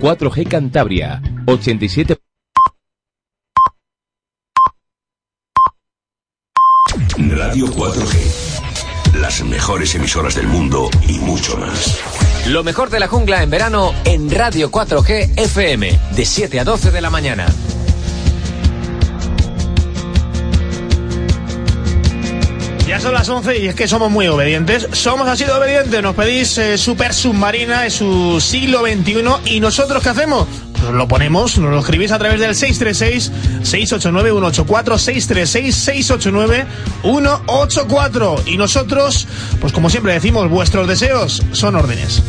4G Cantabria, 87. Radio 4G. Las mejores emisoras del mundo y mucho más. Lo mejor de la jungla en verano en Radio 4G FM, de 7 a 12 de la mañana. Son las 11 y es que somos muy obedientes. Somos así de obedientes. Nos pedís eh, Super Submarina, es su siglo XXI. ¿Y nosotros qué hacemos? Nos lo ponemos, nos lo escribís a través del 636-689-184, 636-689-184. Y nosotros, pues como siempre decimos, vuestros deseos son órdenes.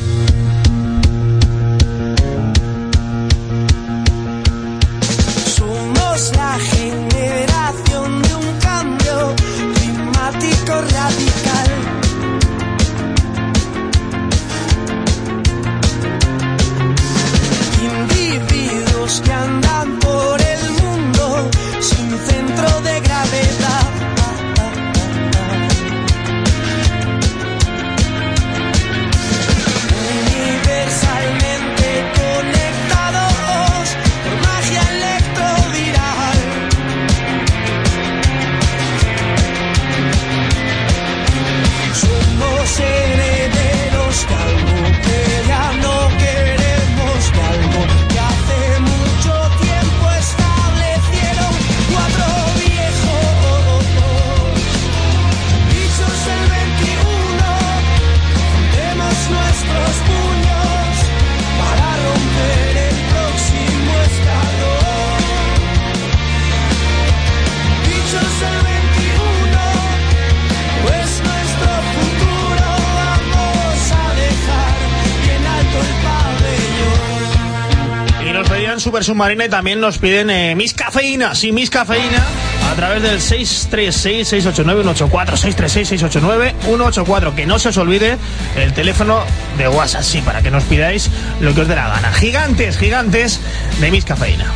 Super Submarina y también nos piden eh, Mis Cafeína, sí, Mis Cafeína, a través del 636-689-184, 636-689-184. Que no se os olvide el teléfono de WhatsApp, sí, para que nos pidáis lo que os dé la gana. Gigantes, gigantes de Mis Cafeína.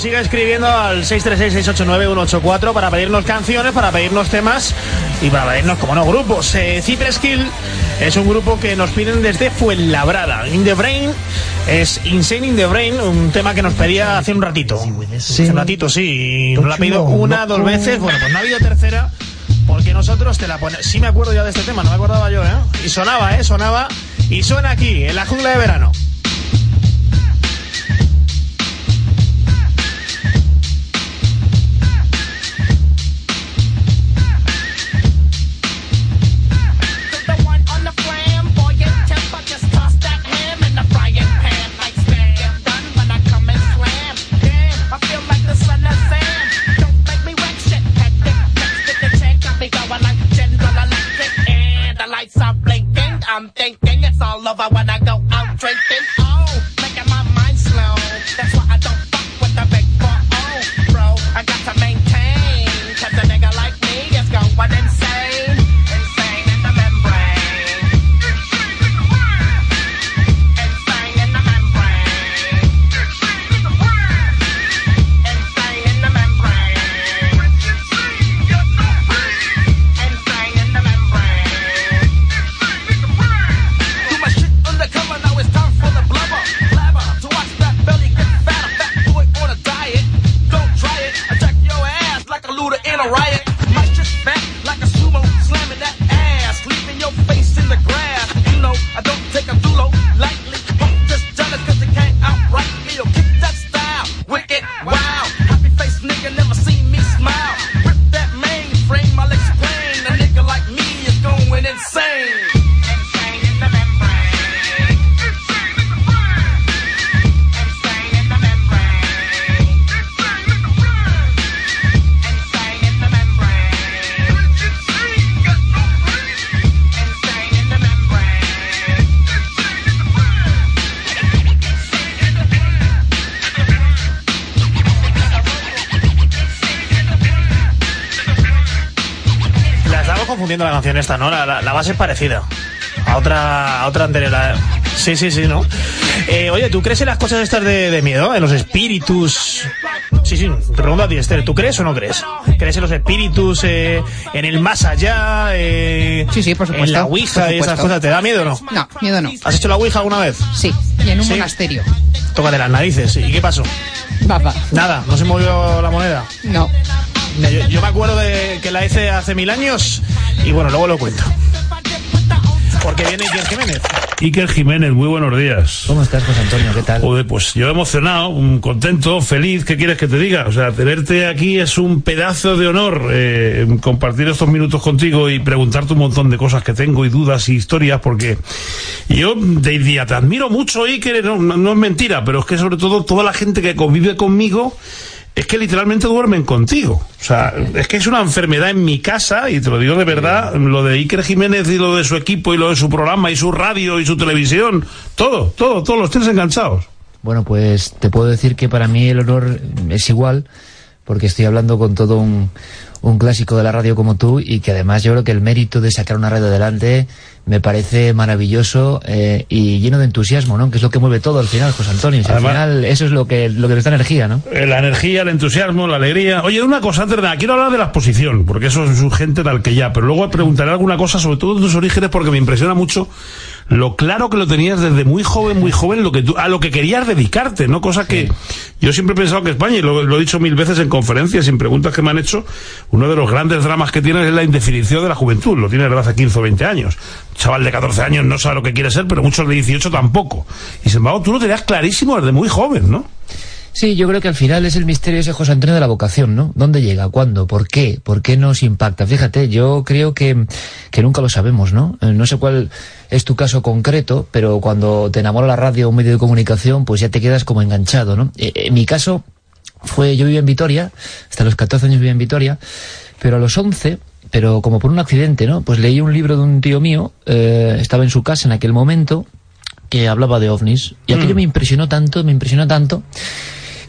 Nos siga escribiendo al 636-689-184 para pedirnos canciones, para pedirnos temas y para pedirnos, como no, grupos. Eh, es un grupo que nos piden desde Fuenlabrada. In the Brain es Insane in the Brain, un tema que nos pedía hace un ratito. Hace un ratito, sí. Nos la ha pedido una, dos veces. Bueno, pues no ha habido tercera. Porque nosotros te la ponemos. Sí me acuerdo ya de este tema, no me acordaba yo, ¿eh? Y sonaba, ¿eh? Sonaba. Y suena aquí, en la jungla de verano. Confundiendo la canción esta, ¿no? La, la- la base es parecida. A otra, a otra anterior. a- Sí, sí, sí, ¿no? Eh, oye, ¿tú crees en las cosas estas de, de miedo? ¿En los espíritus? Sí, sí, te pregunto a ti, Esther, ¿tú crees o no crees? ¿Crees en los espíritus, eh, en el más allá? eh, Sí, sí, por supuesto, En la Ouija y esas cosas, ¿te da miedo o no? No, miedo no. ¿Has hecho la Ouija alguna vez? Sí, y en un Sí. monasterio. Tócate las narices. ¿Y qué pasó? Papá. Nada, no se movió la moneda. No. Yo, yo me acuerdo de que la hice hace mil años y bueno, luego lo cuento. Porque viene Iker Jiménez. Iker Jiménez, muy buenos días. ¿Cómo estás, José Antonio? ¿Qué tal? Joder, pues yo emocionado, contento, feliz, ¿qué quieres que te diga? O sea, tenerte aquí es un pedazo de honor, eh, compartir estos minutos contigo y preguntarte un montón de cosas que tengo y dudas y historias, porque yo de día te admiro mucho, Iker, no, no- no es mentira, pero es que sobre todo toda la gente que convive conmigo es que literalmente duermen contigo. O sea, es que es una enfermedad en mi casa, y te lo digo de verdad, lo de Iker Jiménez y lo de su equipo y lo de su programa y su radio y su televisión, todo, todo, todos los tienes enganchados. Bueno, pues te puedo decir que para mí el honor es igual, porque estoy hablando con todo un, un clásico de la radio como tú, y que además yo creo que el mérito de sacar una radio adelante me parece maravilloso eh, y lleno de entusiasmo, ¿no? Que es lo que mueve todo al final, José Antonio. Si al final eso es lo que, lo que nos da energía, ¿no? Eh, La energía, el entusiasmo, la alegría. Oye, una cosa antes de nada, quiero hablar de la exposición, porque eso es urgente tal que ya, pero luego preguntaré alguna cosa, sobre todo de tus orígenes, porque me impresiona mucho lo claro que lo tenías desde muy joven, muy joven, lo que tú, a lo que querías dedicarte, ¿no? Cosa que yo siempre he pensado que España, y lo, lo he dicho mil veces en conferencias, en preguntas que me han hecho, uno de los grandes dramas que tienes es la indefinición de la juventud, lo tienes desde hace 15 o 20 años. Un chaval de 14 años no sabe lo que quiere ser, pero muchos de 18 tampoco. Y sin embargo, tú lo tenías clarísimo desde muy joven, ¿no? Sí, yo creo que al final es el misterio ese José Antonio de la vocación, ¿no? ¿Dónde llega? ¿Cuándo? ¿Por qué? ¿Por qué nos impacta? Fíjate, yo creo que, que nunca lo sabemos, ¿no? Eh, No sé cuál es tu caso concreto, pero cuando te enamora la radio o un medio de comunicación, pues ya te quedas como enganchado, ¿no? Eh, En mi caso fue, yo vivía en Vitoria, hasta los 14 años vivía en Vitoria, pero a los 11, pero como por un accidente, ¿no? Pues leí un libro de un tío mío, eh, estaba en su casa en aquel momento, que hablaba de ovnis, y aquello me impresionó tanto, me impresionó tanto,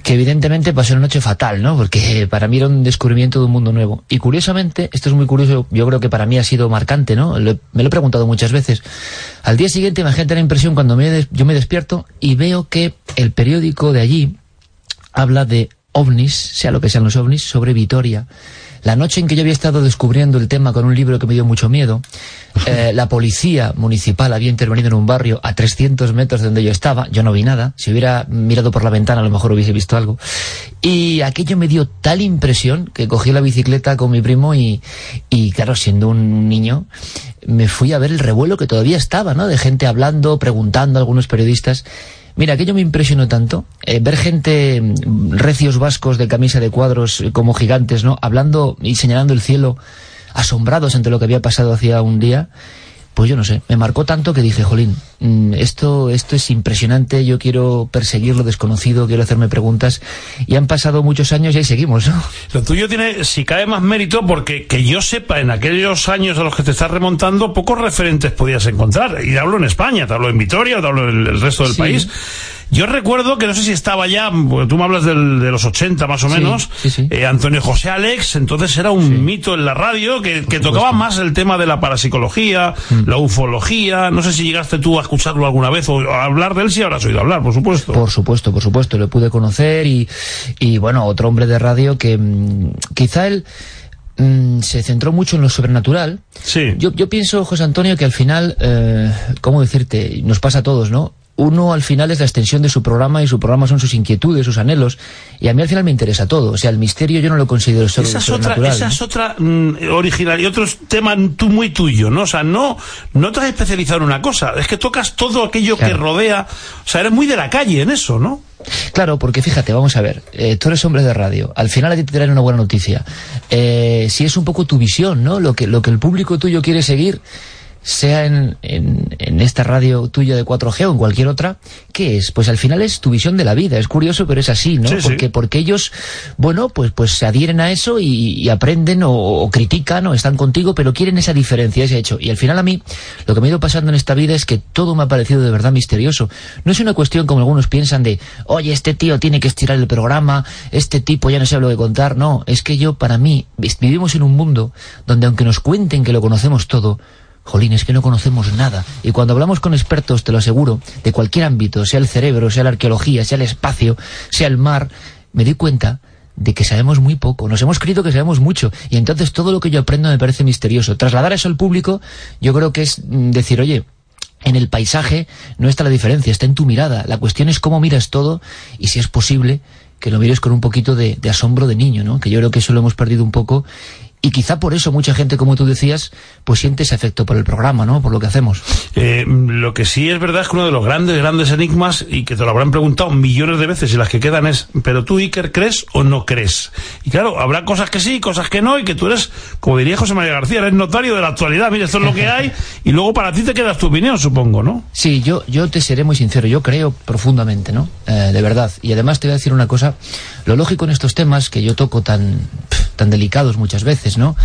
que evidentemente pasó una noche fatal, ¿no? Porque para mí era un descubrimiento de un mundo nuevo. Y curiosamente, esto es muy curioso, yo creo que para mí ha sido marcante, ¿no? Me lo he preguntado muchas veces. Al día siguiente, imagínate la impresión cuando me des- yo me despierto y veo que el periódico de allí habla de ovnis, sea lo que sean los ovnis, sobre Vitoria. La noche en que yo había estado descubriendo el tema con un libro que me dio mucho miedo, eh, la policía municipal había intervenido en un barrio a 300 metros de donde yo estaba, yo no vi nada, si hubiera mirado por la ventana a lo mejor hubiese visto algo, y aquello me dio tal impresión que cogí la bicicleta con mi primo y, y claro, siendo un niño, me fui a ver el revuelo que todavía estaba, ¿no? De gente hablando, preguntando a algunos periodistas, Mira, aquello me impresionó tanto, eh, ver gente, mm, recios vascos de camisa de cuadros eh, como gigantes, ¿no? Hablando y señalando el cielo, asombrados ante lo que había pasado hacía un día, pues yo no sé, me marcó tanto que dije, jolín, mm, esto, esto es impresionante, yo quiero perseguir lo desconocido, quiero hacerme preguntas, y han pasado muchos años y ahí seguimos, ¿no? Lo tuyo tiene, si cae más mérito, porque que yo sepa, en aquellos años a los que te estás remontando, pocos referentes podías encontrar. Y hablo en España, te hablo en Vitoria, te hablo en el resto del Sí. país. Yo recuerdo que no sé si estaba ya, tú me hablas del- de los 80 más o Sí, menos, sí, sí. eh, Antonio José Alex, entonces era un mito en la radio que, que tocaba más el tema de la parapsicología, Mm. la ufología, no sé si llegaste tú a escucharlo alguna vez o a hablar de él, si habrás oído hablar, por supuesto. Por supuesto, por supuesto, lo pude conocer y, y bueno, otro hombre de radio que mm, quizá él mm, se centró mucho en lo sobrenatural. Sí. Yo, yo pienso, José Antonio, que al final, eh, ¿cómo decirte? Nos pasa a todos, ¿no? Uno al final es la extensión de su programa y su programa son sus inquietudes, sus anhelos. Y a mí al final me interesa todo. O sea, el misterio yo no lo considero solo Esa es otra, esa ¿no? es otra mm, original y otro tema tú muy tuyo, ¿no? O sea, no, no te has especializado en una cosa, es que tocas todo aquello que rodea, o sea, eres muy de la calle en eso, ¿no? Claro, porque fíjate, vamos a ver, eh, tú eres hombre de radio, al final a ti te traen una buena noticia. Eh, si es un poco tu visión, ¿no? Lo que, lo que el público tuyo quiere seguir, sea en, en, en esta radio tuya de 4G o en cualquier otra, ¿qué es? Pues al final es tu visión de la vida. Es curioso, pero es así, ¿no? Sí, sí. porque, porque ellos, bueno, pues, pues se adhieren a eso y, y aprenden o, o critican o están contigo, pero quieren esa diferencia, ese hecho. Y al final a mí, lo que me ha ido pasando en esta vida es que todo me ha parecido de verdad misterioso. No es una cuestión como algunos piensan de, oye, este tío tiene que estirar el programa, este tipo ya no sabe lo que contar. No, es que yo, para mí, vivimos en un mundo donde aunque nos cuenten que lo conocemos todo, Jolín, es que no conocemos nada. Y cuando hablamos con expertos, te lo aseguro, de cualquier ámbito, sea el cerebro, sea la arqueología, sea el espacio, sea el mar, me doy cuenta de que sabemos muy poco. Nos hemos creído que sabemos mucho. Y entonces todo lo que yo aprendo me parece misterioso. Trasladar eso al público, yo creo que es mm, decir, oye, en el paisaje no está la diferencia, está en tu mirada. La cuestión es cómo miras todo y si es posible que lo mires con un poquito de, de asombro de niño, ¿no? Que yo creo que eso lo hemos perdido un poco y quizá por eso mucha gente, como tú decías, pues siente ese afecto por el programa, ¿no? Por lo que hacemos. Eh, lo que sí es verdad es que uno de los grandes, grandes enigmas, y que te lo habrán preguntado millones de veces y las que quedan es, ¿pero tú, Iker, crees o no crees? Y claro, habrá cosas que sí, cosas que no, y que tú eres, como diría José María García, eres notario de la actualidad, mira, esto es lo que hay, y luego para ti te quedas tu opinión, supongo, ¿no? Sí, yo, yo te seré muy sincero, yo creo profundamente, ¿no? Eh, de verdad. Y además te voy a decir una cosa, lo lógico en estos temas que yo toco tan, tan delicados muchas veces, ¿no?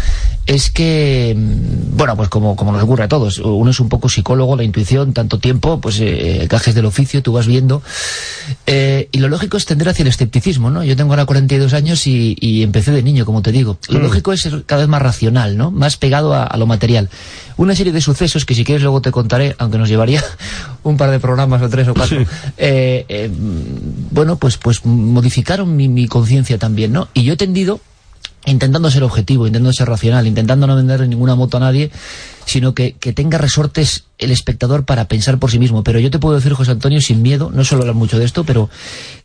Es que, mm, bueno, pues como, como nos ocurre a todos, uno es un poco psicólogo, la intuición, tanto tiempo, pues eh, gajes del oficio, tú vas viendo. Eh, y lo lógico es tender hacia el escepticismo, ¿no? Yo tengo ahora 42 años y, y empecé de niño, como te digo. Lo lógico es ser cada vez más racional, ¿no? Más pegado a, a lo material. Una serie de sucesos que si quieres luego te contaré, aunque nos llevaría un par de programas o tres o cuatro, eh, eh, mm, bueno, pues, pues modificaron mi, mi conciencia también, ¿no? Y yo he tendido intentando ser objetivo, intentando ser racional, intentando no venderle ninguna moto a nadie, sino que, que tenga resortes el espectador para pensar por sí mismo. Pero yo te puedo decir, José Antonio, sin miedo, no suelo hablar mucho de esto, pero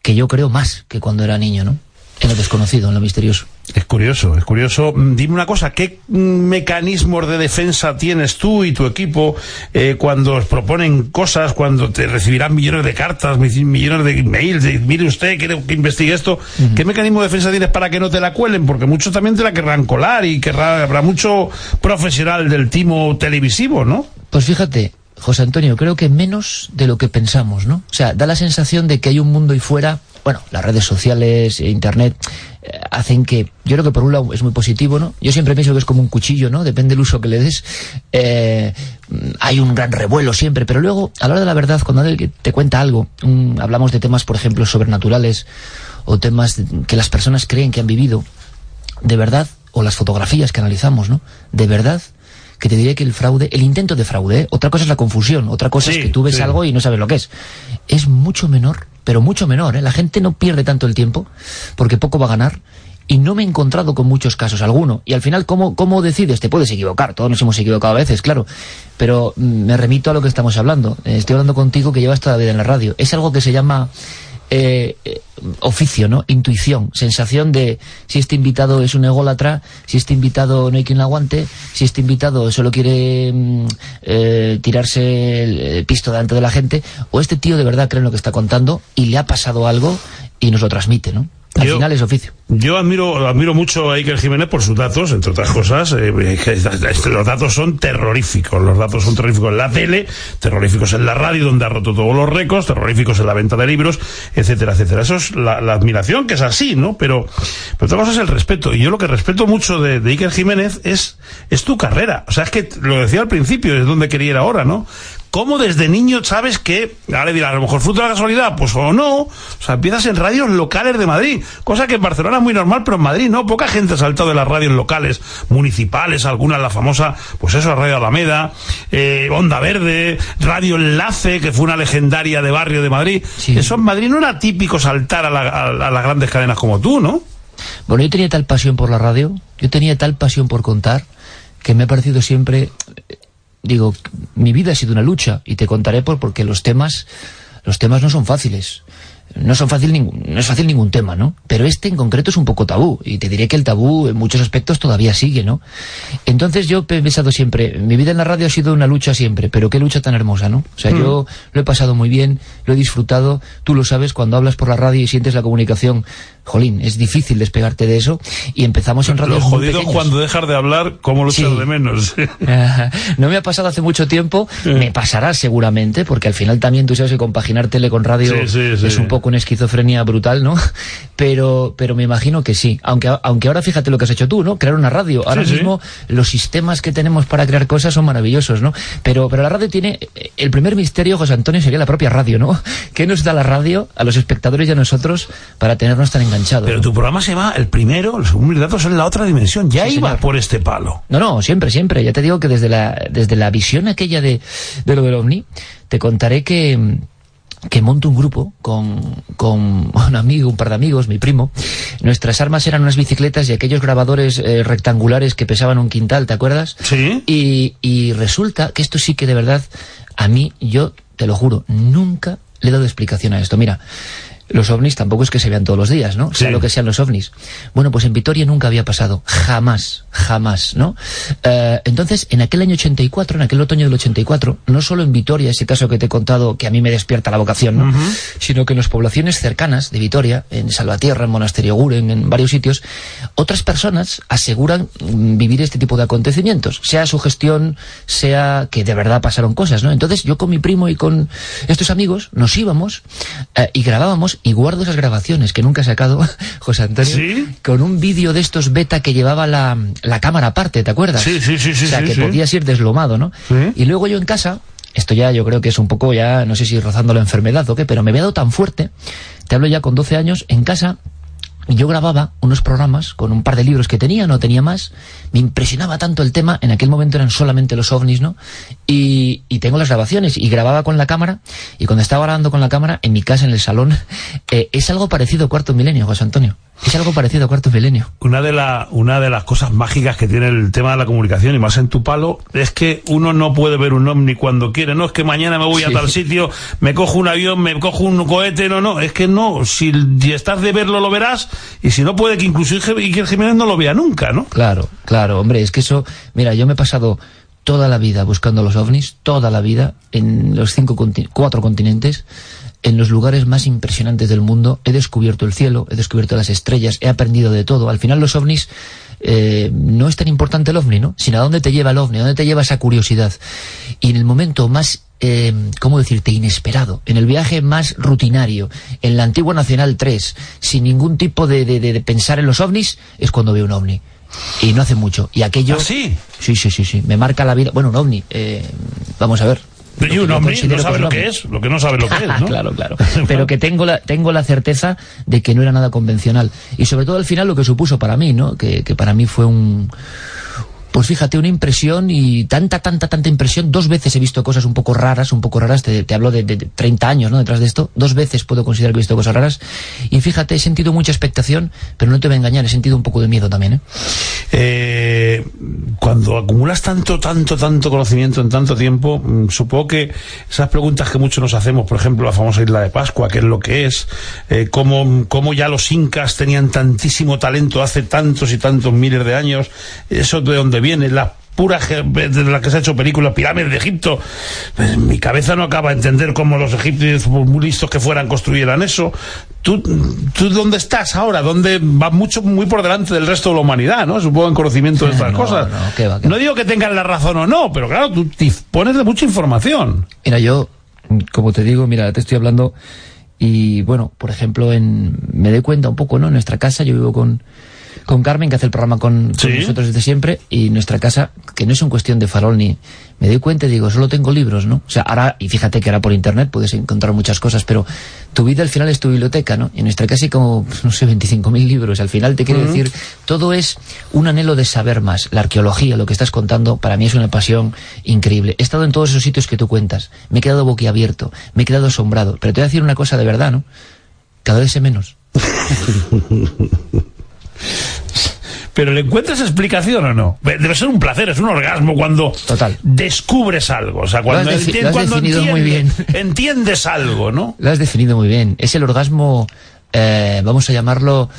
que yo creo más que cuando era niño, ¿no? En lo desconocido, en lo misterioso. Es curioso, es curioso. Mm, Dime una cosa, ¿qué mm, mecanismos de defensa tienes tú y tu equipo eh, cuando os proponen cosas, cuando te recibirán millones de cartas, mi- millones de emails, de, mire usted, quiere que investigue esto? ¿Qué mecanismo de defensa tienes para que no te la cuelen? Porque muchos también te la querrán colar y querrá, habrá mucho profesional del timo televisivo, ¿no? Pues fíjate, José Antonio, creo que menos de lo que pensamos, ¿no? O sea, da la sensación de que hay un mundo ahí fuera, bueno, las redes sociales, eh, internet, eh, hacen que, yo creo que por un lado es muy positivo, ¿no? Yo siempre pienso que es como un cuchillo, ¿no? Depende del uso que le des. Eh, hay un gran revuelo siempre, pero luego, a la hora de la verdad, cuando te cuenta algo, mm, hablamos de temas, por ejemplo, sobrenaturales, o temas que las personas creen que han vivido, de verdad, o las fotografías que analizamos, ¿no? De verdad, que te diré que el fraude, el intento de fraude, ¿eh? otra cosa es la confusión, otra cosa Sí, es que tú ves sí. algo y no sabes lo que es. Es mucho menor pero mucho menor. ¿eh? La gente no pierde tanto el tiempo porque poco va a ganar. Y no me he encontrado con muchos casos, alguno. Y al final, ¿cómo, ¿cómo decides? Te puedes equivocar, todos nos hemos equivocado a veces, claro. Pero mm, me remito a lo que estamos hablando. Eh, Estoy hablando contigo que llevas toda la vida en la radio. Es algo que se llama eh, eh, oficio, ¿no? Intuición, sensación de si este invitado es un ególatra, si este invitado no hay quien lo aguante, si este invitado solo quiere mm, eh, tirarse el, pisto delante de la gente, o este tío de verdad cree en lo que está contando y le ha pasado algo y nos lo transmite, ¿no? Al Yo- final es oficio. Yo admiro, admiro mucho a Iker Jiménez por sus datos, entre otras cosas. eh, este- los datos son terroríficos. Los datos son terroríficos en la tele, terroríficos en la radio, donde ha roto todos los récords, terroríficos en la venta de libros, etcétera, etcétera. Eso es la, la admiración, que es así, ¿no? Pero, pero otra cosa es el respeto. Y yo lo que respeto mucho de, de Iker Jiménez es, es tu carrera. O sea, es que lo decía al principio, es donde quería ir ahora, ¿no? ¿Cómo desde niño sabes que, ahora le dirá, a lo mejor fruto de la casualidad? Pues o no. O sea, empiezas en radios locales de Madrid, cosa que en Barcelona es muy normal, pero en Madrid no. Poca gente ha saltado de las radios locales, municipales, algunas, la famosa, pues eso, Radio Alameda, eh, Onda Verde, Radio Enlace, que fue una legendaria de barrio de Madrid. Sí. Eso en Madrid no era típico saltar a, la- a- a las grandes cadenas como tú, ¿no? Bueno, yo tenía tal pasión por la radio, yo tenía tal pasión por contar, que me ha parecido siempre, digo, mi vida ha sido una lucha, y te contaré por porque los temas, los temas no son fáciles. No, son fácil ningún, no es fácil ningún tema, ¿no? Pero este en concreto es un poco tabú, y te diré que el tabú en muchos aspectos todavía sigue, ¿no? Entonces yo he pensado siempre, mi vida en la radio ha sido una lucha siempre, pero qué lucha tan hermosa, ¿no? O sea, yo lo he pasado muy bien, lo he disfrutado, tú lo sabes, cuando hablas por la radio y sientes la comunicación, jolín, es difícil despegarte de eso, y empezamos en radio Lo jodido cuando dejas de hablar, ¿cómo lo Sí. de menos? no me ha pasado hace mucho tiempo, me pasará seguramente, porque al final también tú sabes que compaginar tele con radio Sí, sí, sí. es un poco una esquizofrenia brutal, ¿no? Pero, pero me imagino que sí. Aunque, aunque ahora fíjate lo que has hecho tú, ¿no? Crear una radio. Ahora mismo los sistemas que tenemos para crear cosas son maravillosos, ¿no? Pero, pero la radio tiene, el primer misterio, José Antonio, sería la propia radio, ¿no? ¿Qué nos da la radio a los espectadores y a nosotros para tenernos tan Pero ¿no? tu programa se llama el primero, los segundos datos son la otra dimensión. Ya Sí, iba señor. por este palo. No, no, siempre, siempre. Ya te digo que desde la, desde la visión aquella de, de lo del ovni, te contaré que, que monto un grupo con, con un amigo, un par de amigos, mi primo. Nuestras armas eran unas bicicletas y aquellos grabadores eh, rectangulares que pesaban un quintal, ¿te acuerdas? Sí. Y, y resulta que esto sí que de verdad, a mí, yo te lo juro, nunca le he dado explicación a esto. Mira, los ovnis tampoco es que se vean todos los días, ¿no? Sea Sí. lo que sean los ovnis. Bueno, pues en Vitoria nunca había pasado. Jamás, jamás, ¿no? Eh, entonces, en aquel año 84, en aquel otoño del 84, no solo en Vitoria, ese caso que te he contado, que a mí me despierta la vocación, ¿no? Sino que en las poblaciones cercanas de Vitoria, en Salvatierra, en Monasterio Guren, en varios sitios, otras personas aseguran vivir este tipo de acontecimientos. Sea su gestión, sea que de verdad pasaron cosas, ¿no? Entonces, yo con mi primo y con estos amigos nos íbamos eh, y grabábamos y guardo esas grabaciones que nunca he sacado, José Antonio, ¿Sí? con un vídeo de estos beta que llevaba la, la cámara aparte, ¿te acuerdas? Sí, sí, sí, sí, O sea, sí, que sí. podías ir deslomado, ¿no? Y luego yo en casa, esto ya yo creo que es un poco ya, no sé si rozando la enfermedad o qué, pero me había dado tan fuerte, te hablo ya con 12 años, en casa, yo grababa unos programas con un par de libros que tenía, no tenía más. Me impresionaba tanto el tema, en aquel momento eran solamente los ovnis, ¿no? Y, y tengo las grabaciones y grababa con la cámara. Y cuando estaba grabando con la cámara, en mi casa, en el salón, eh, es algo parecido a Cuarto Milenio, José Antonio. Es algo parecido a Cuarto Milenio. Una de, la, una de las cosas mágicas que tiene el tema de la comunicación, y más en tu palo, es que uno no puede ver un ovni cuando quiere. No es que mañana me voy a tal sitio, me cojo un avión, me cojo un cohete, no, no. Es que no, si, si estás de verlo lo verás, y si no puede que incluso Iker Jiménez no lo vea nunca, ¿no? Claro, claro, hombre, es que eso, mira, yo me he pasado toda la vida buscando los ovnis, toda la vida, en los cinco, cuatro continentes, en los lugares más impresionantes del mundo, he descubierto el cielo, he descubierto las estrellas, he aprendido de todo. Al final los ovnis, eh, no es tan importante el ovni, ¿no? Sino a dónde te lleva el ovni, a dónde te lleva esa curiosidad. Y en el momento más, eh, ¿cómo decirte?, inesperado, en el viaje más rutinario, en la antigua Nacional 3, sin ningún tipo de, de- de- de pensar en los ovnis, es cuando veo un ovni. Y no hace mucho. Y aquello... ¿Ah, sí? Sí, sí, sí, sí. Me marca la vida. Bueno, un ovni. eh, vamos a ver. Y un hombre no sabe lo que es, lo que no sabe lo que es, ¿no? claro, claro. Pero que tengo la, tengo la certeza de que no era nada convencional. Y sobre todo al final lo que supuso para mí, ¿no? Que, que para mí fue un, Pues fíjate, una impresión y tanta, tanta, tanta impresión. Dos veces he visto cosas un poco raras, un poco raras, te, hablo de, de, de 30 años, ¿no? Detrás de esto. Dos veces puedo considerar que he visto cosas raras. Y fíjate, he sentido mucha expectación, pero no te voy a engañar, he sentido un poco de miedo también, ¿eh? Eh, cuando acumulas tanto, tanto, tanto conocimiento en tanto tiempo, mm, supongo que esas preguntas que muchos nos hacemos, por ejemplo, la famosa isla de Pascua, qué es lo que es, eh, cómo, cómo ya los incas tenían tantísimo talento hace tantos y tantos miles de años, eso de dónde viene, la pura ge- de la que se ha hecho película Pirámides de Egipto. Pues, mi cabeza no acaba de entender cómo los egipcios, por muy listos que fueran, construyeran eso. ¿Tú, ¿Tú dónde estás ahora? ¿Dónde vas mucho, muy por delante del resto de la humanidad, no? Supongo en conocimiento de estas No, cosas. no, qué va, qué no digo que tengan la razón o no, pero claro, tú dispones de mucha información. Mira, yo, como te digo, mira, te estoy hablando y bueno, por ejemplo, en, me doy cuenta un poco, ¿no? En nuestra casa, yo vivo con, con Carmen, que hace el programa con, nosotros desde siempre, y nuestra casa, que no es una cuestión de farol ni... Me doy cuenta y digo, solo tengo libros, ¿no? O sea, ahora, y fíjate que ahora por internet puedes encontrar muchas cosas, pero tu vida al final es tu biblioteca, ¿no? Y en nuestra casa hay como, no sé, 25.000 libros. Al final te quiero decir, todo es un anhelo de saber más. La arqueología, lo que estás contando, para mí es una pasión increíble. He estado en todos esos sitios que tú cuentas. Me he quedado boquiabierto, me he quedado asombrado. Pero te voy a decir una cosa de verdad, ¿no? Cada vez sé menos. Pero ¿le encuentras explicación o no? Debe ser un placer, es un orgasmo cuando Total. descubres algo. O sea, cuando, Lo has defi- enti- lo has cuando definido muy entiendes, entiendes algo, ¿no? Lo has definido muy bien. Es el orgasmo, eh, vamos a llamarlo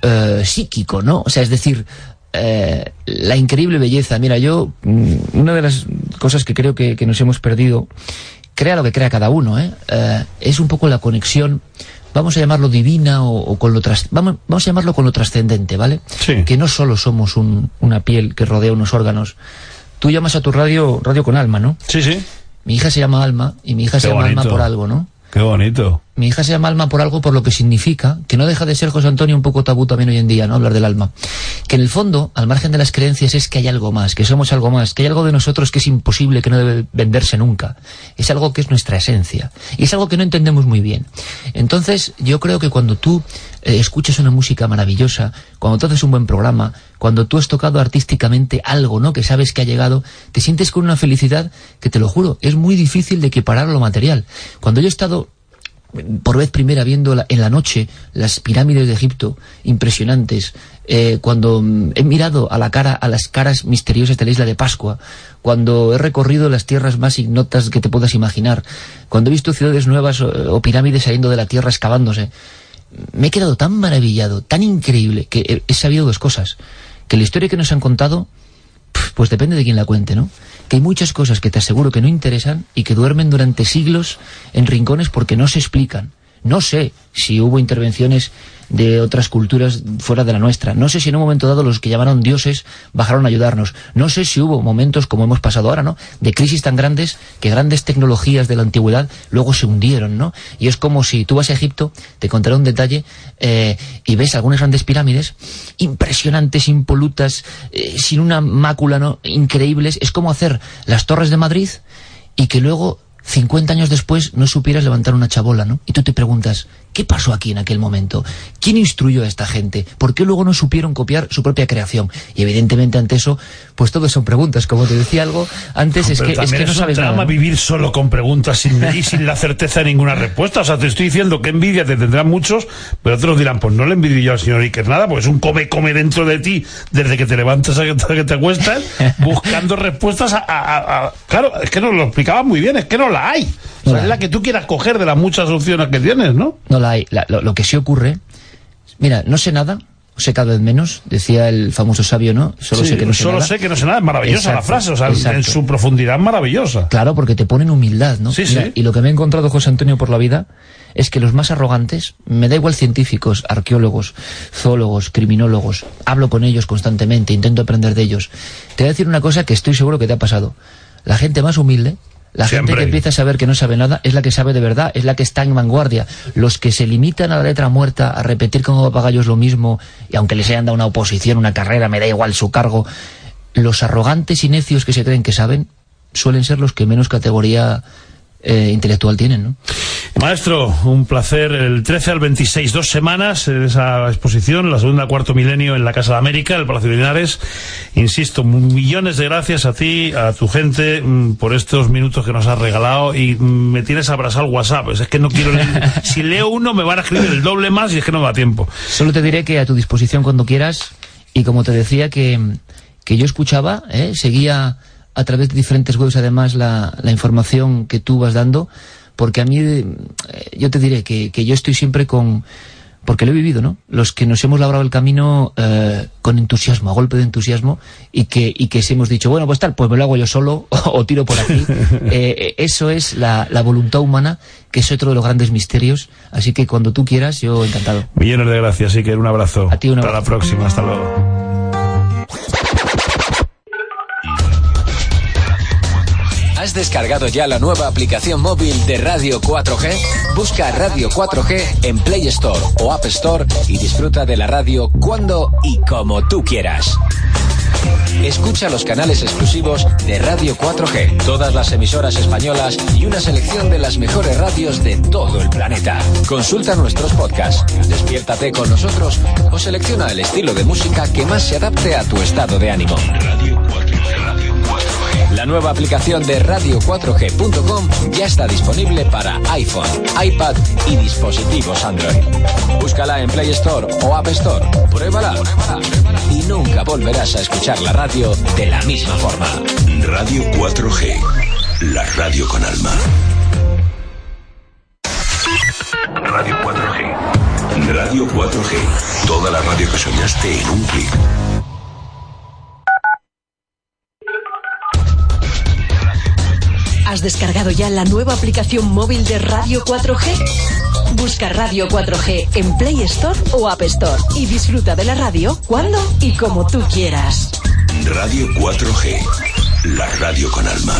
eh, psíquico, ¿no? O sea, es decir, eh, la increíble belleza. Mira, yo, mm, una de las cosas que creo que, que nos hemos perdido, crea lo que crea cada uno, ¿eh? Eh, es un poco la conexión, vamos a llamarlo divina o, o con lo tras, vamos, vamos a llamarlo con lo trascendente, ¿vale? Sí. Que no solo somos un- una piel que rodea unos órganos. Tú llamas a tu radio radio con alma, ¿no? Sí, sí. Mi hija se llama Alma y mi hija se llama Alma por algo, ¿no? Qué bonito. Mi hija se llama alma por algo por lo que significa, que no deja de ser José Antonio un poco tabú también hoy en día, ¿no? Hablar del alma. Que en el fondo, al margen de las creencias, es que hay algo más, que somos algo más, que hay algo de nosotros que es imposible, que no debe venderse nunca. Es algo que es nuestra esencia. Y es algo que no entendemos muy bien. Entonces, yo creo que cuando tú eh, escuchas una música maravillosa, cuando tú haces un buen programa, cuando tú has tocado artísticamente algo, ¿no? Que sabes que ha llegado, te sientes con una felicidad que te lo juro, es muy difícil de equiparar lo material. Cuando yo he estado por vez primera viendo la- en la noche las pirámides de Egipto impresionantes eh, cuando mm, he mirado a la cara a las caras misteriosas de la isla de Pascua cuando he recorrido las tierras más ignotas que te puedas imaginar cuando he visto ciudades nuevas o, o pirámides saliendo de la tierra excavándose me he quedado tan maravillado tan increíble que he, sabido dos cosas que la historia que nos han contado Pues depende de quién la cuente, ¿no? Que hay muchas cosas que te aseguro que no interesan y que duermen durante siglos en rincones porque no se explican. No sé si hubo intervenciones de otras culturas fuera de la nuestra. No sé si en un momento dado los que llamaron dioses bajaron a ayudarnos. No sé si hubo momentos como hemos pasado ahora, ¿no? De crisis tan grandes que grandes tecnologías de la antigüedad luego se hundieron, ¿no? Y es como si tú vas a Egipto, te contaré un detalle, eh, y ves algunas grandes pirámides impresionantes, impolutas, eh, sin una mácula, ¿no? Increíbles. Es como hacer las torres de Madrid y que luego 50 años después no supieras levantar una chabola, ¿no? Y tú te preguntas, ¿qué pasó aquí en aquel momento? ¿Quién instruyó a esta gente? ¿Por qué luego no supieron copiar su propia creación? Y evidentemente ante eso, pues todo son preguntas. Como te decía algo antes, es que, es que no un sabes drama nada. ¿no? vivir solo con preguntas sin, y sin la certeza de ninguna respuesta. O sea, te estoy diciendo que envidia te tendrán muchos, pero otros dirán, pues no le envidio yo al señor Iker nada, porque es un come-come dentro de ti desde que te levantas a que te, acuestas, buscando respuestas a, a- a- a- Claro, es que nos lo explicaba muy bien, es que no la hay. O sea, No la es la hay. que tú quieras coger de las muchas opciones que tienes, ¿no? No la hay. La- lo, lo que sí ocurre, mira, no sé nada, sé cada vez menos, decía el famoso sabio, ¿no? Solo Sí, sé que no sé solo nada. sé que no sé nada, es maravillosa la frase, o sea, en su profundidad maravillosa. Claro, porque te ponen humildad, ¿no? Sí, Mira, sí. Y lo que me he encontrado, José Antonio, por la vida, es que los más arrogantes, me da igual científicos, arqueólogos, zoólogos, criminólogos, hablo con ellos constantemente, intento aprender de ellos. Te voy a decir una cosa que estoy seguro que te ha pasado. La gente más humilde, la Siempre. gente que empieza a saber que no sabe nada, es la que sabe de verdad, es la que está en vanguardia. Los que se limitan a la letra muerta, a repetir como papagayos lo mismo, y aunque les hayan dado una oposición, una carrera, me da igual su cargo, los arrogantes y necios que se creen que saben, suelen ser los que menos categoría eh, intelectual tienen, ¿no? Maestro, un placer. El 13 al 26, dos semanas en esa exposición, la segunda cuarto milenio en la Casa de América, el Palacio de Linares. Insisto, millones de gracias a ti, a tu gente, mm, por estos minutos que nos has regalado y mm, me tienes abrazado el WhatsApp. Es que no quiero leer. si leo uno, me van a escribir el doble más y es que no me da tiempo. Solo te diré que a tu disposición cuando quieras y como te decía que, que yo escuchaba, ¿eh? seguía a través de diferentes webs además la, la información que tú vas dando, porque a mí, eh, yo te diré que, que yo estoy siempre con, porque lo he vivido, ¿no? Los que nos hemos labrado el camino eh, con entusiasmo, a golpe de entusiasmo, y que, y que si hemos dicho, bueno, pues tal, pues me lo hago yo solo, o, tiro por aquí. Eh, eso es la, la voluntad humana, que es otro de los grandes misterios. Así que cuando tú quieras, yo encantado. Millones de gracias, que un abrazo. A ti un Hasta la abrazo. próxima, hasta luego. ¿Has descargado ya la nueva aplicación móvil de Radio 4G? Busca Radio 4G en Play Store o App Store y disfruta de la radio cuando y como tú quieras. Escucha los canales exclusivos de Radio 4G, todas las emisoras españolas y una selección de las mejores radios de todo el planeta. Consulta nuestros podcasts, despiértate con nosotros o selecciona el estilo de música que más se adapte a tu estado de ánimo. La nueva aplicación de radio4g.com ya está disponible para iPhone, iPad y dispositivos Android. Búscala en Play Store o App Store. Pruébala. Y nunca volverás a escuchar la radio de la misma forma. Radio 4G, la radio con alma. Radio 4G. Radio 4G, toda la radio que soñaste en un clic. ¿Has descargado ya la nueva aplicación móvil de Radio 4G? Busca Radio 4G en Play Store o App Store y disfruta de la radio cuando y como tú quieras. Radio 4G, la radio con alma.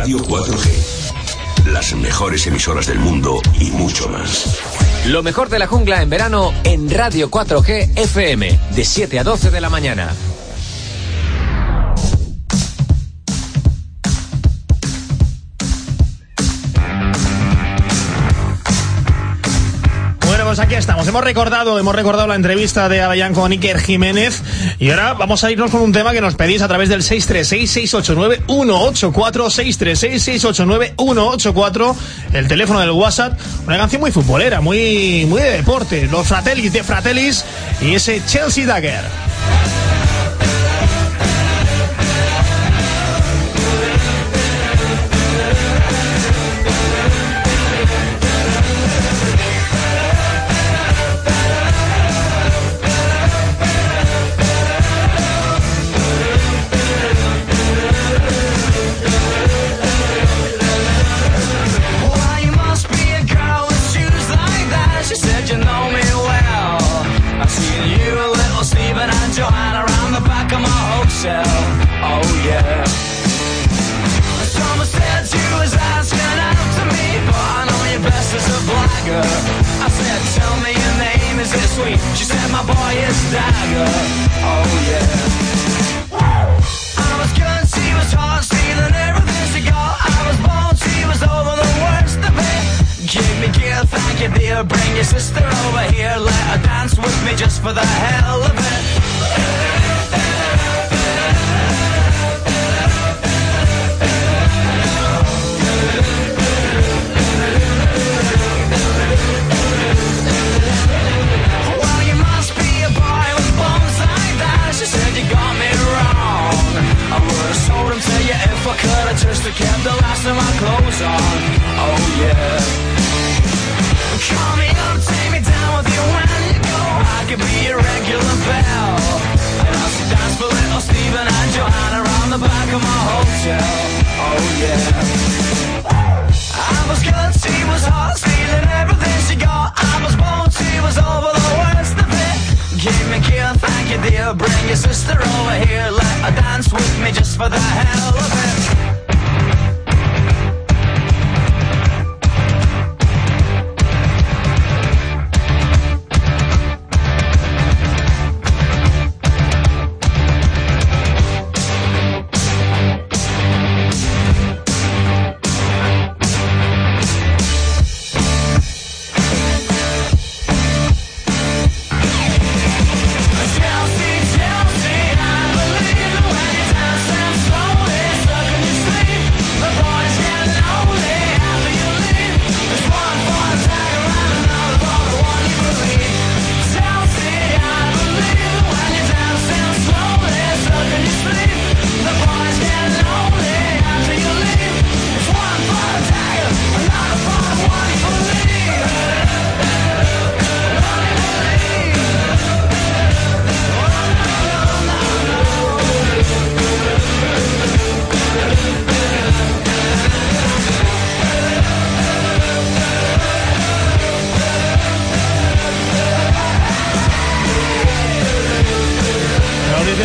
Radio 4G, las mejores emisoras del mundo y mucho más. Lo mejor de la jungla en verano en Radio 4G FM, de 7 a 12 de la mañana. Aquí estamos. Hemos recordado, hemos recordado la entrevista de Avellán con Iker Jiménez y ahora vamos a irnos con un tema que nos pedís a través del 636-689-184, 636-689-184, el teléfono del WhatsApp. Una canción muy futbolera, muy, muy de deporte. Los Fratellis de Fratellis y ese Chelsea Dagger. Sweet? She said, my boy is Dagger. Oh yeah. I was good, she was hot, stealing everything she got. I was born, she was over the worst of it. Give me gear, thank you dear. Bring your sister over here, let her dance with me just for the hell of it.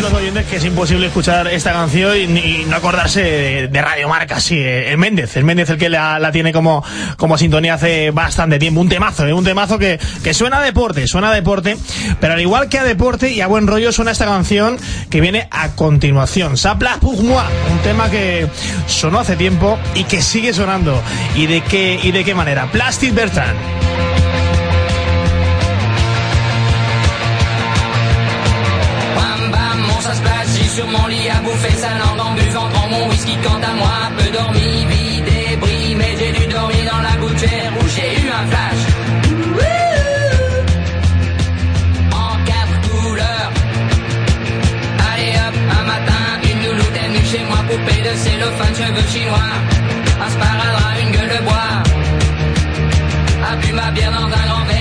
Los oyentes que es imposible escuchar esta canción y, no acordarse de, de Radio Marca, sí, eh, el Méndez, el Méndez el que la, tiene como, como sintonía hace bastante tiempo, un temazo, eh, un temazo que, que suena a deporte, suena a deporte, pero al igual que a deporte y a buen rollo suena esta canción que viene a continuación, Sapla pour moi, un tema que sonó hace tiempo y que sigue sonando, y de qué, y de qué manera, Plastic Bertrand. Coupé de cellophane, cheveux chinois. Un sparadrap, une gueule de bois. A ma bière dans un grand verre.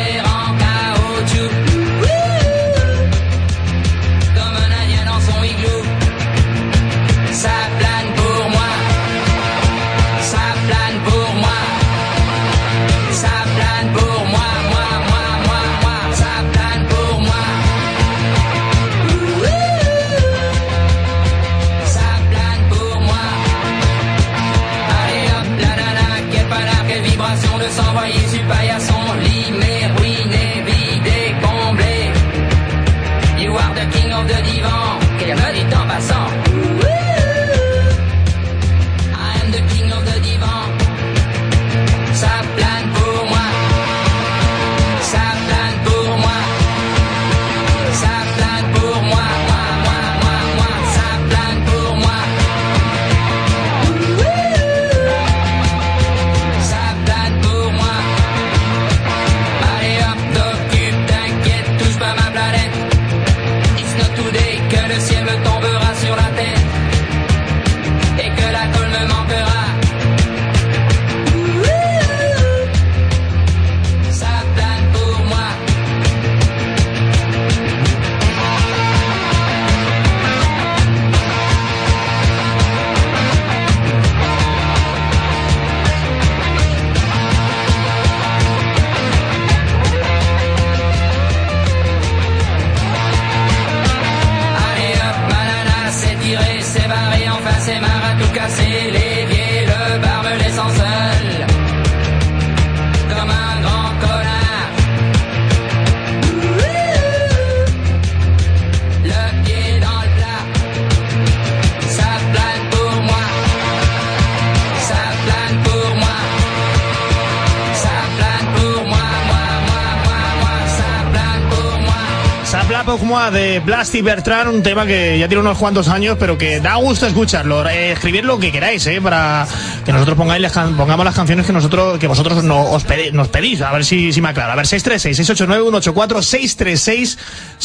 Blasty Bertrand, un tema que ya tiene unos cuantos años, pero que da gusto escucharlo. Eh, escribir lo que queráis, eh, para que nosotros pongáis las can- pongamos las canciones que nosotros que vosotros no, os pedi- nos pedís. A ver si, si me aclara. A ver, 636-689-184,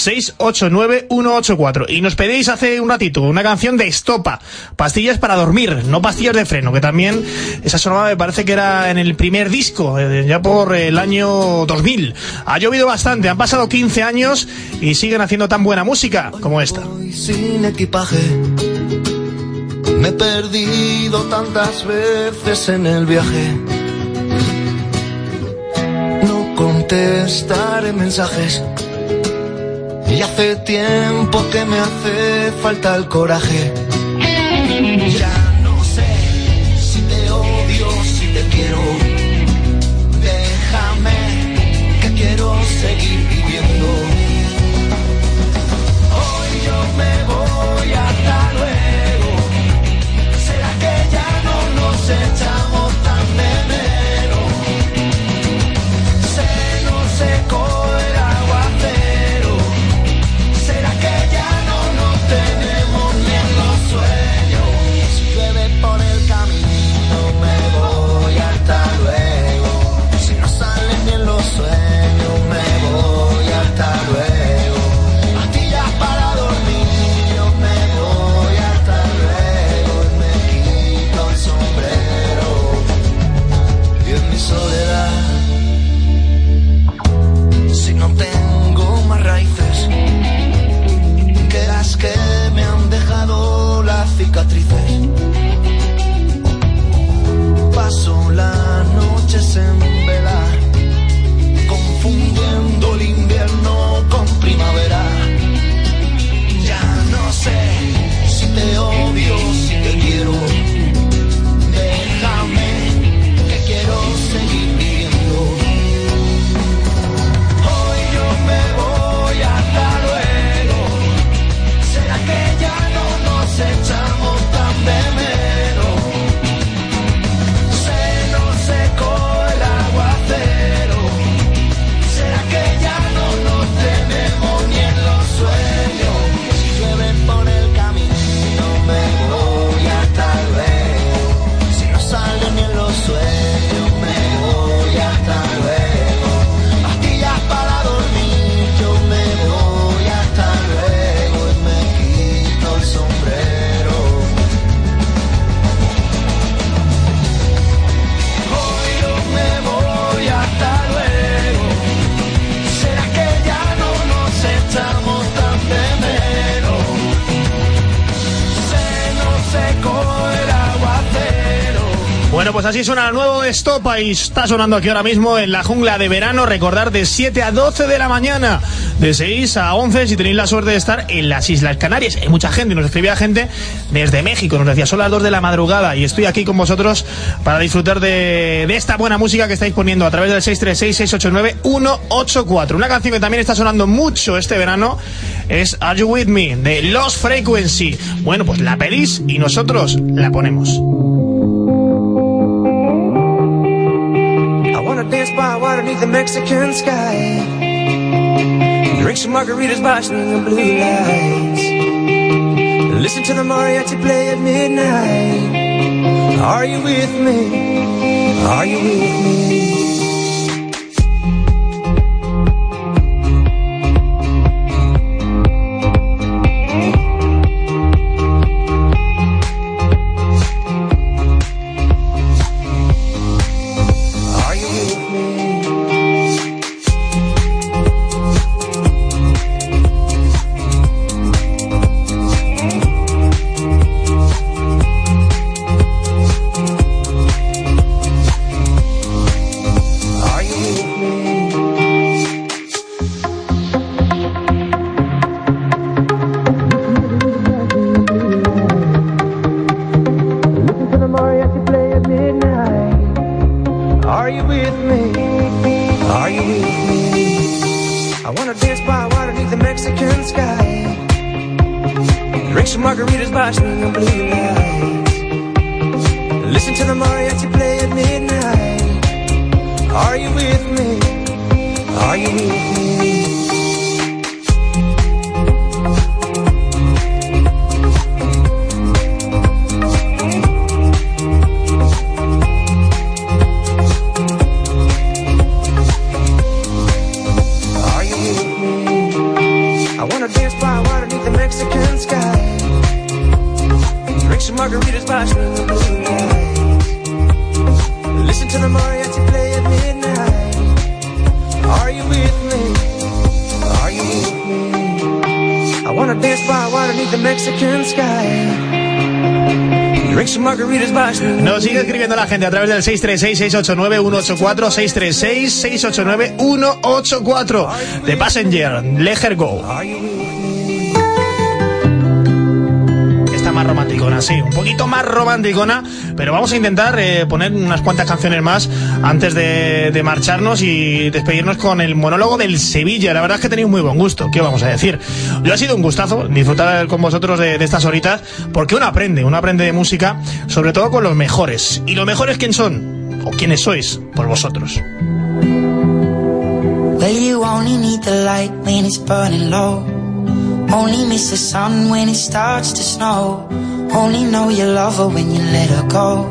636-689-184. Y nos pedís hace un ratito una canción de Estopa, pastillas para dormir, no pastillas de freno, que también esa sonaba me parece que era en el primer disco, eh, ya por el año 2000. Ha llovido bastante, han pasado 15 años y siguen haciendo tan buena música como esta. sin equipaje. Me he perdido tantas veces en el viaje. No contestaré mensajes. Y hace tiempo que me hace falta el coraje. Así suena el nuevo Estopa y está sonando aquí ahora mismo en la jungla de verano. Recordar de 7 a 12 de la mañana, de 6 a 11 si tenéis la suerte de estar en las Islas Canarias. Hay mucha gente, nos escribía gente desde México, nos decía son las 2 de la madrugada y estoy aquí con vosotros para disfrutar de, de esta buena música que estáis poniendo a través del 636-689-184. Una canción que también está sonando mucho este verano es Are You With Me de Lost Frequency. Bueno, pues la pedís y nosotros la ponemos. Beneath the Mexican sky. Drink some margaritas by swinging blue lights. Listen to the mariachi play at midnight. Are you with me? Are you with me? watch the blue gente a través del 636-689-184, 636-689-184. The Passenger, Let Go. Está más romanticona, sí, un poquito más romanticona, pero vamos a intentar eh, poner unas cuantas canciones más antes de, de marcharnos y despedirnos con el monólogo del Sevilla. La verdad es que tenéis muy buen gusto, ¿qué vamos a decir? Yo ha sido un gustazo disfrutar con vosotros de, de estas horitas, porque uno aprende, uno aprende de música, sobre todo con los mejores. ¿Y los mejores quién son? ¿O quiénes sois? Por vosotros. Well, you only need the light when it's burning low. Only miss the sun when it starts to snow. Only know you love her when you let her go.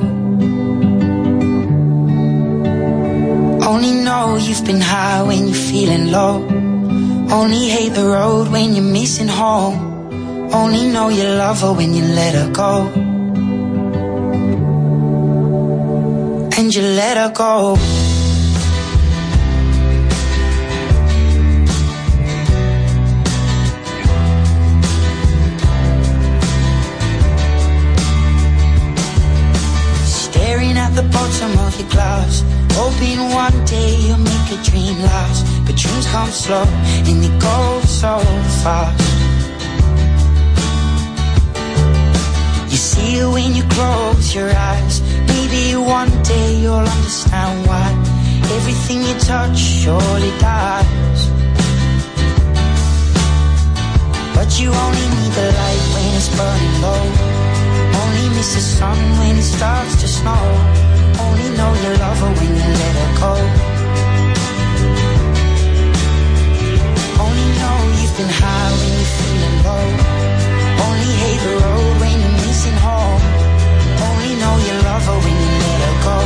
Only know you've been high when you're feeling low. Only hate the road when you're missing home. Only know you love her when you let her go. And you let her go. Staring at the bottom of your glass Hoping one day you'll make a dream last But dreams come slow and they go so fast You see it when you close your eyes Maybe one day you'll understand why Everything you touch surely dies. But you only need the light when it's burning low. Only miss the sun when it starts to snow. Only know you love her when you let her go. Only know you've been high when you're feeling low. Only hate the road when you're missing home. Only know you love her when you let her go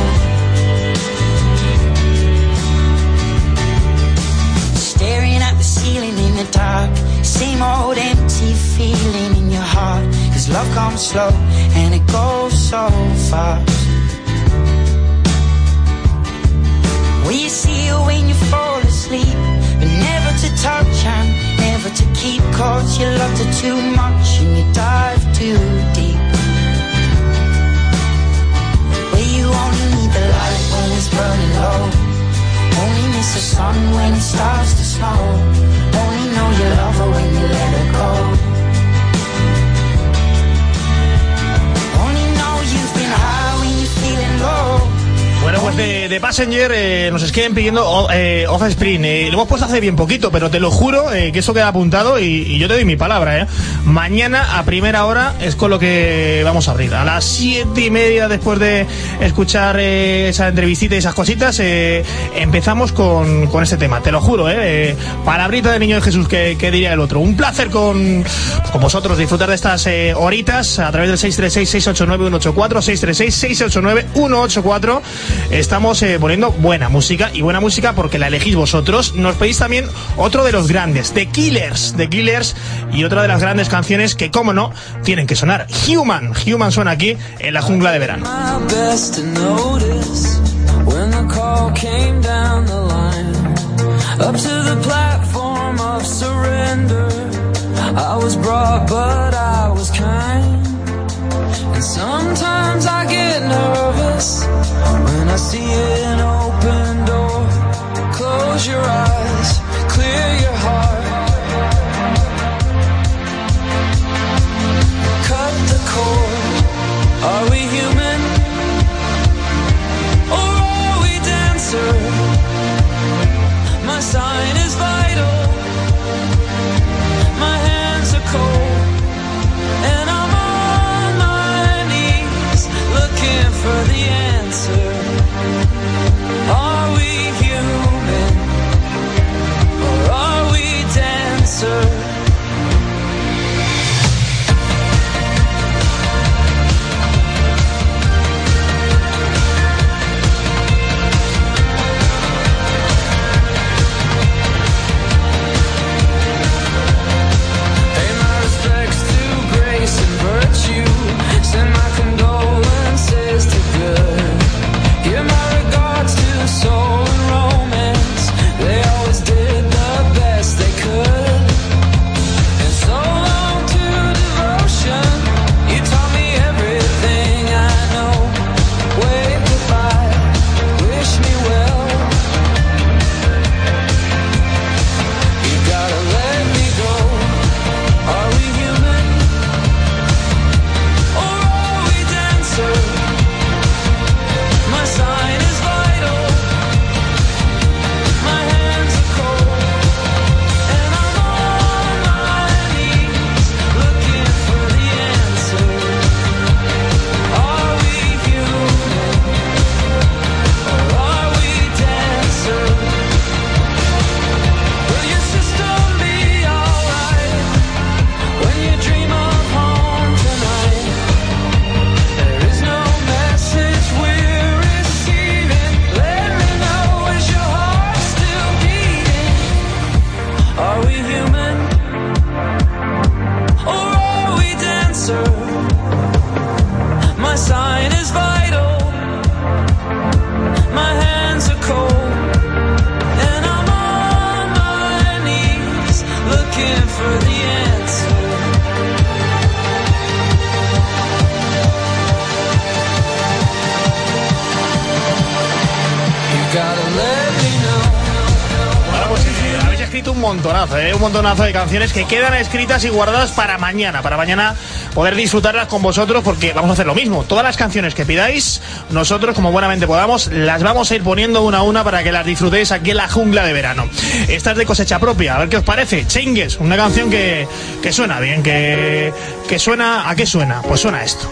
Staring at the ceiling in the dark. Same old empty feeling in your heart. Cause love comes slow and it goes so fast. Will you see her when you fall asleep? But never to touch and never to keep. Cause you loved her too much and you dive too deep You need the light when it's burning low. Only miss the sun when it starts to snow. Only know you love her when you let her go de, de Passenger eh, nos escriben pidiendo o- eh, Offspring. Eh, lo hemos puesto hace bien poquito, pero te lo juro eh, que eso queda apuntado y, yo te doy mi palabra. Eh. Mañana a primera hora es con lo que vamos a abrir. A las siete y media después de escuchar eh, esa entrevistita y esas cositas, eh, empezamos con, con este tema. Te lo juro, eh, eh, palabrita de niño de Jesús que, diría el otro. Un placer con, con vosotros disfrutar de estas eh, horitas a través del 636-689-184, 636-689-184. Estamos eh, poniendo buena música y buena música porque la elegís vosotros. Nos pedís también otro de los grandes, The Killers, The Killers y otra de las grandes canciones que, como no, tienen que sonar. Human, Human suena aquí en la jungla de verano. I was brought, but I was kind. And sometimes I get nervous when I see an open door. Close your eyes, clear your heart. Cut the cord. Are we human? Or are we dancer? answer. Montonazo, de canciones que quedan escritas y guardadas para mañana, para mañana poder disfrutarlas con vosotros porque vamos a hacer lo mismo. Todas las canciones que pidáis, nosotros como buenamente podamos, las vamos a ir poniendo una a una para que las disfrutéis aquí en la jungla de verano. Esta es de cosecha propia, a ver qué os parece. Chingues, una canción que, que suena bien, que, que suena... ¿A qué suena? Pues suena esto.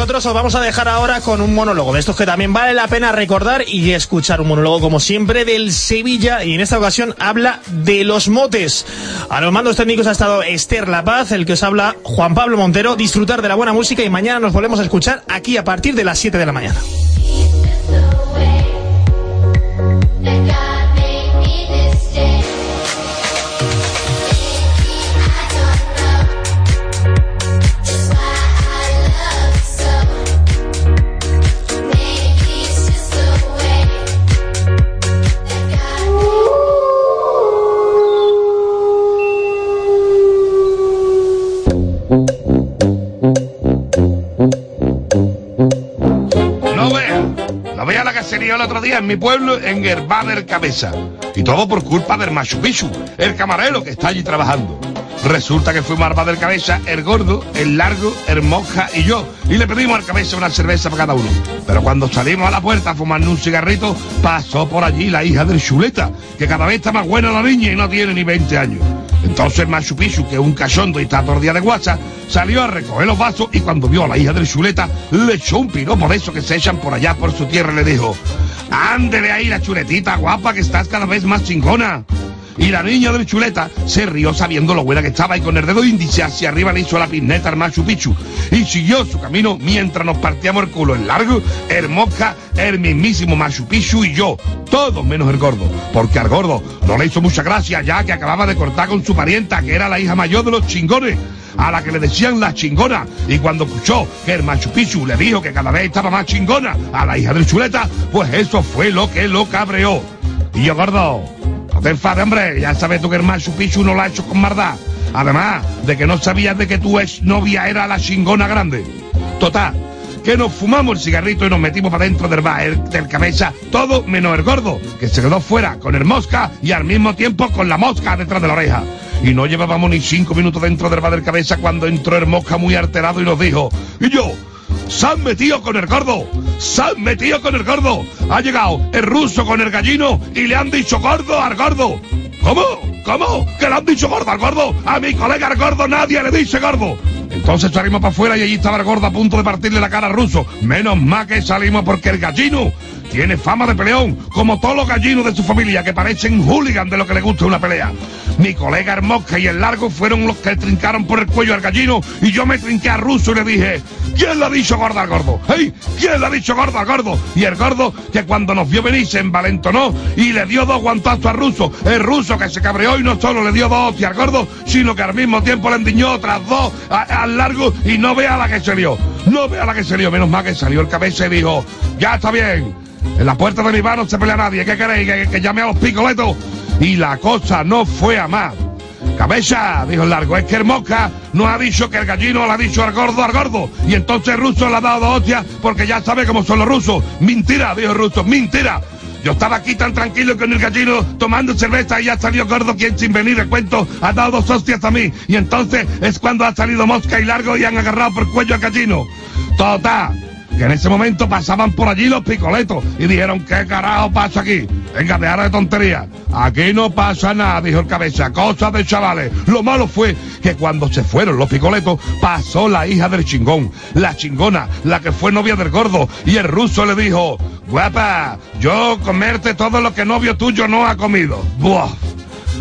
Nosotros os vamos a dejar ahora con un monólogo de estos que también vale la pena recordar y escuchar un monólogo como siempre del Sevilla y en esta ocasión habla de los motes. A los mandos técnicos ha estado Esther La Paz, el que os habla Juan Pablo Montero. Disfrutar de la buena música y mañana nos volvemos a escuchar aquí a partir de las 7 de la mañana. El otro día en mi pueblo en bar del Cabeza. Y todo por culpa del Machu Picchu, el camarero que está allí trabajando. Resulta que fuimos al del Cabeza, el gordo, el largo, el monja y yo. Y le pedimos al Cabeza una cerveza para cada uno. Pero cuando salimos a la puerta a fumarnos un cigarrito, pasó por allí la hija del chuleta, que cada vez está más buena la niña y no tiene ni 20 años. Entonces Machu Picchu, que es un cachondo y está todo de guacha, salió a recoger los vasos y cuando vio a la hija del chuleta, le echó un piropo de eso que se echan por allá por su tierra y le dijo, ándele ahí la chuletita guapa que estás cada vez más chingona. Y la niña del chuleta se rió sabiendo lo buena que estaba y con el dedo índice hacia arriba le hizo la pineta al Machu Picchu y siguió su camino mientras nos partíamos el culo el largo, el mosca, el mismísimo Machu Picchu y yo, todos menos el gordo, porque al gordo no le hizo mucha gracia ya que acababa de cortar con su parienta que era la hija mayor de los chingones a la que le decían la chingona y cuando escuchó que el Machu Picchu le dijo que cada vez estaba más chingona a la hija del chuleta, pues eso fue lo que lo cabreó. Y yo, gordo, te hombre, ya sabes tú que el Machu Picchu no lo ha hecho con maldad. Además de que no sabías de que tu ex novia era la chingona grande. Total, que nos fumamos el cigarrito y nos metimos para dentro del bar el- del cabeza, todo menos el gordo, que se quedó fuera con el mosca y al mismo tiempo con la mosca detrás de la oreja. Y no llevábamos ni cinco minutos dentro del bar del cabeza cuando entró el mosca muy alterado y nos dijo, y yo, ¡Se han metido con el gordo! ¡Se han metido con el gordo! Ha llegado el ruso con el gallino y le han dicho gordo al gordo. ¿Cómo? ¿Cómo? ¿Que le han dicho gordo al gordo? A mi colega el gordo nadie le dice gordo. Entonces salimos para afuera y allí estaba el gordo a punto de partirle la cara al ruso. Menos mal que salimos porque el gallino tiene fama de peleón, como todos los gallinos de su familia que parecen hooligan de lo que le gusta una pelea. Mi colega Hermosca y el largo fueron los que trincaron por el cuello al gallino y yo me trinqué a ruso y le dije, ¿quién le ha dicho gordo al gordo? ¿Hey? ¿Quién le ha dicho gordo al gordo? Y el gordo, que cuando nos vio venir se envalentonó y le dio dos guantazos al ruso. El ruso que se cabreó y no solo le dio dos hostias al gordo, sino que al mismo tiempo le endiñó otras dos a- al largo y no vea la que se lió. No vea la que se lió. Menos mal que salió el cabeza y dijo, ya está bien. En la puerta de mi bar no se pelea nadie. ¿Qué queréis? ¿Que, que llame a los picoletos? Y la cosa no fue a más. Cabeza, dijo el largo, es que el mosca no ha dicho que el gallino le ha dicho al gordo al gordo. Y entonces el ruso le ha dado dos hostias porque ya sabe cómo son los rusos. Mentira, dijo el ruso, mentira. Yo estaba aquí tan tranquilo con el gallino tomando cerveza y ya salió gordo quien sin venir el cuento ha dado dos hostias a mí. Y entonces es cuando ha salido mosca y largo y han agarrado por el cuello al gallino. Total, que en ese momento pasaban por allí los picoletos y dijeron, ¿qué carajo pasa aquí? Venga, dejad de tontería. Aquí no pasa nada, dijo el cabeza, cosas de chavales. Lo malo fue que cuando se fueron los picoletos, pasó la hija del chingón, la chingona, la que fue novia del gordo, y el ruso le dijo, guapa, yo comerte todo lo que novio tuyo no ha comido. Buah.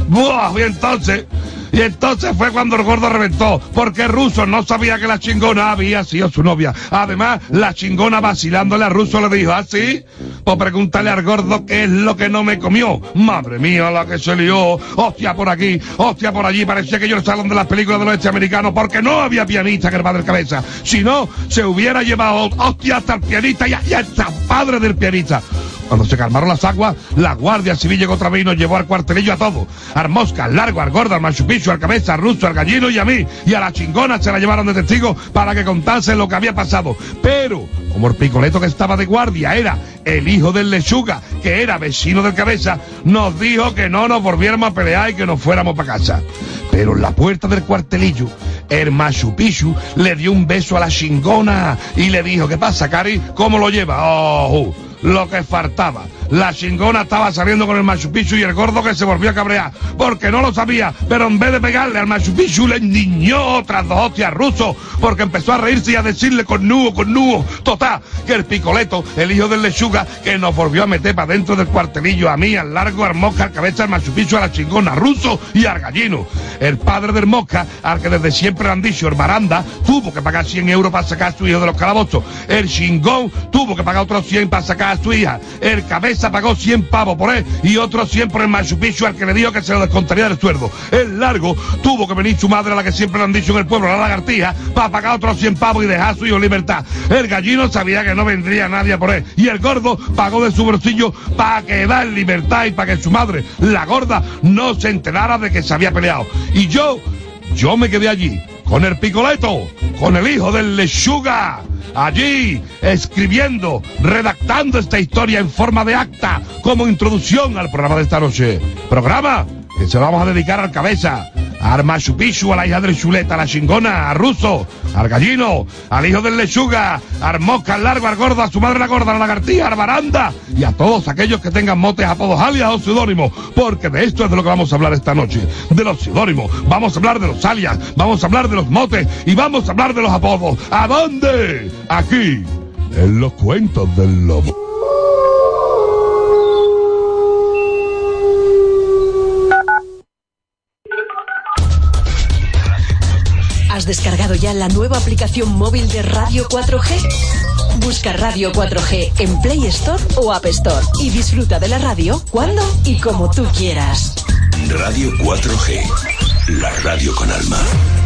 Buah, y entonces, y entonces fue cuando el gordo reventó, porque el ruso no sabía que la chingona había sido su novia. Además, la chingona vacilándole al ruso le dijo, ¿ah, sí? Pues pregúntale al gordo qué es lo que no me comió. Madre mía, la que se lió. Hostia por aquí, hostia por allí. Parecía que yo el salón de las películas del oeste americano, porque no había pianista que el padre cabeza. Si no, se hubiera llevado hostia hasta el pianista y, y hasta el padre del pianista. Cuando se calmaron las aguas, la Guardia Civil llegó otra vez y nos llevó al cuartelillo a todos. Al mosca, al largo, al gordo, al machupicho, al cabeza, al ruso, al gallino y a mí. Y a la chingona se la llevaron de testigo para que contase lo que había pasado. Pero, como el picoleto que estaba de guardia era el hijo del lechuga, que era vecino del cabeza, nos dijo que no nos volviéramos a pelear y que nos fuéramos para casa. Pero en la puerta del cuartelillo, el machupichu le dio un beso a la chingona y le dijo, ¿qué pasa, Cari? ¿Cómo lo lleva? Oh, lo que faltaba. La chingona estaba saliendo con el Machu Picchu y el gordo que se volvió a cabrear, porque no lo sabía, pero en vez de pegarle al Machu Picchu le endiñó otras dos hostias ruso, porque empezó a reírse y a decirle con nudo, con nudo, total, que el picoleto, el hijo del lechuga, que nos volvió a meter para dentro del cuartelillo, a mí, al largo, al mosca, al cabeza, al Machu Picchu, a la chingona ruso y al gallino. El padre del mosca, al que desde siempre le han dicho, el baranda, tuvo que pagar 100 euros para sacar a su hijo de los calabozos. El chingón tuvo que pagar otros 100 para sacar a su hija. El cabeza pagó 100 pavos por él y otros 100 por el Machu al que le dijo que se lo descontaría del sueldo. El largo tuvo que venir su madre, a la que siempre le han dicho en el pueblo, la lagartija, para pagar otros 100 pavos y dejar su hijo libertad. El gallino sabía que no vendría nadie por él y el gordo pagó de su bolsillo para quedar en libertad y para que su madre, la gorda, no se enterara de que se había peleado. Y yo, yo me quedé allí, con el picoleto, con el hijo del lechuga, allí, escribiendo, redactando esta historia en forma de acta, como introducción al programa de esta noche. Programa que se lo vamos a dedicar al cabeza, al Machu Picchu, a la hija del chuleta, a la chingona, a Ruso, al gallino, al hijo del lechuga, al mosca, al largo, al gordo, a su madre la gorda, a la lagartija, al baranda y a todos aquellos que tengan motes, apodos, alias o seudónimos, porque de esto es de lo que vamos a hablar esta noche, de los seudónimos, vamos a hablar de los alias, vamos a hablar de los motes y vamos a hablar de los apodos. ¿A dónde? Aquí, en los cuentos del lobo. ¿Has descargado ya la nueva aplicación móvil de Radio 4G? Busca Radio 4G en Play Store o App Store y disfruta de la radio cuando y como tú quieras. Radio 4G, la radio con alma.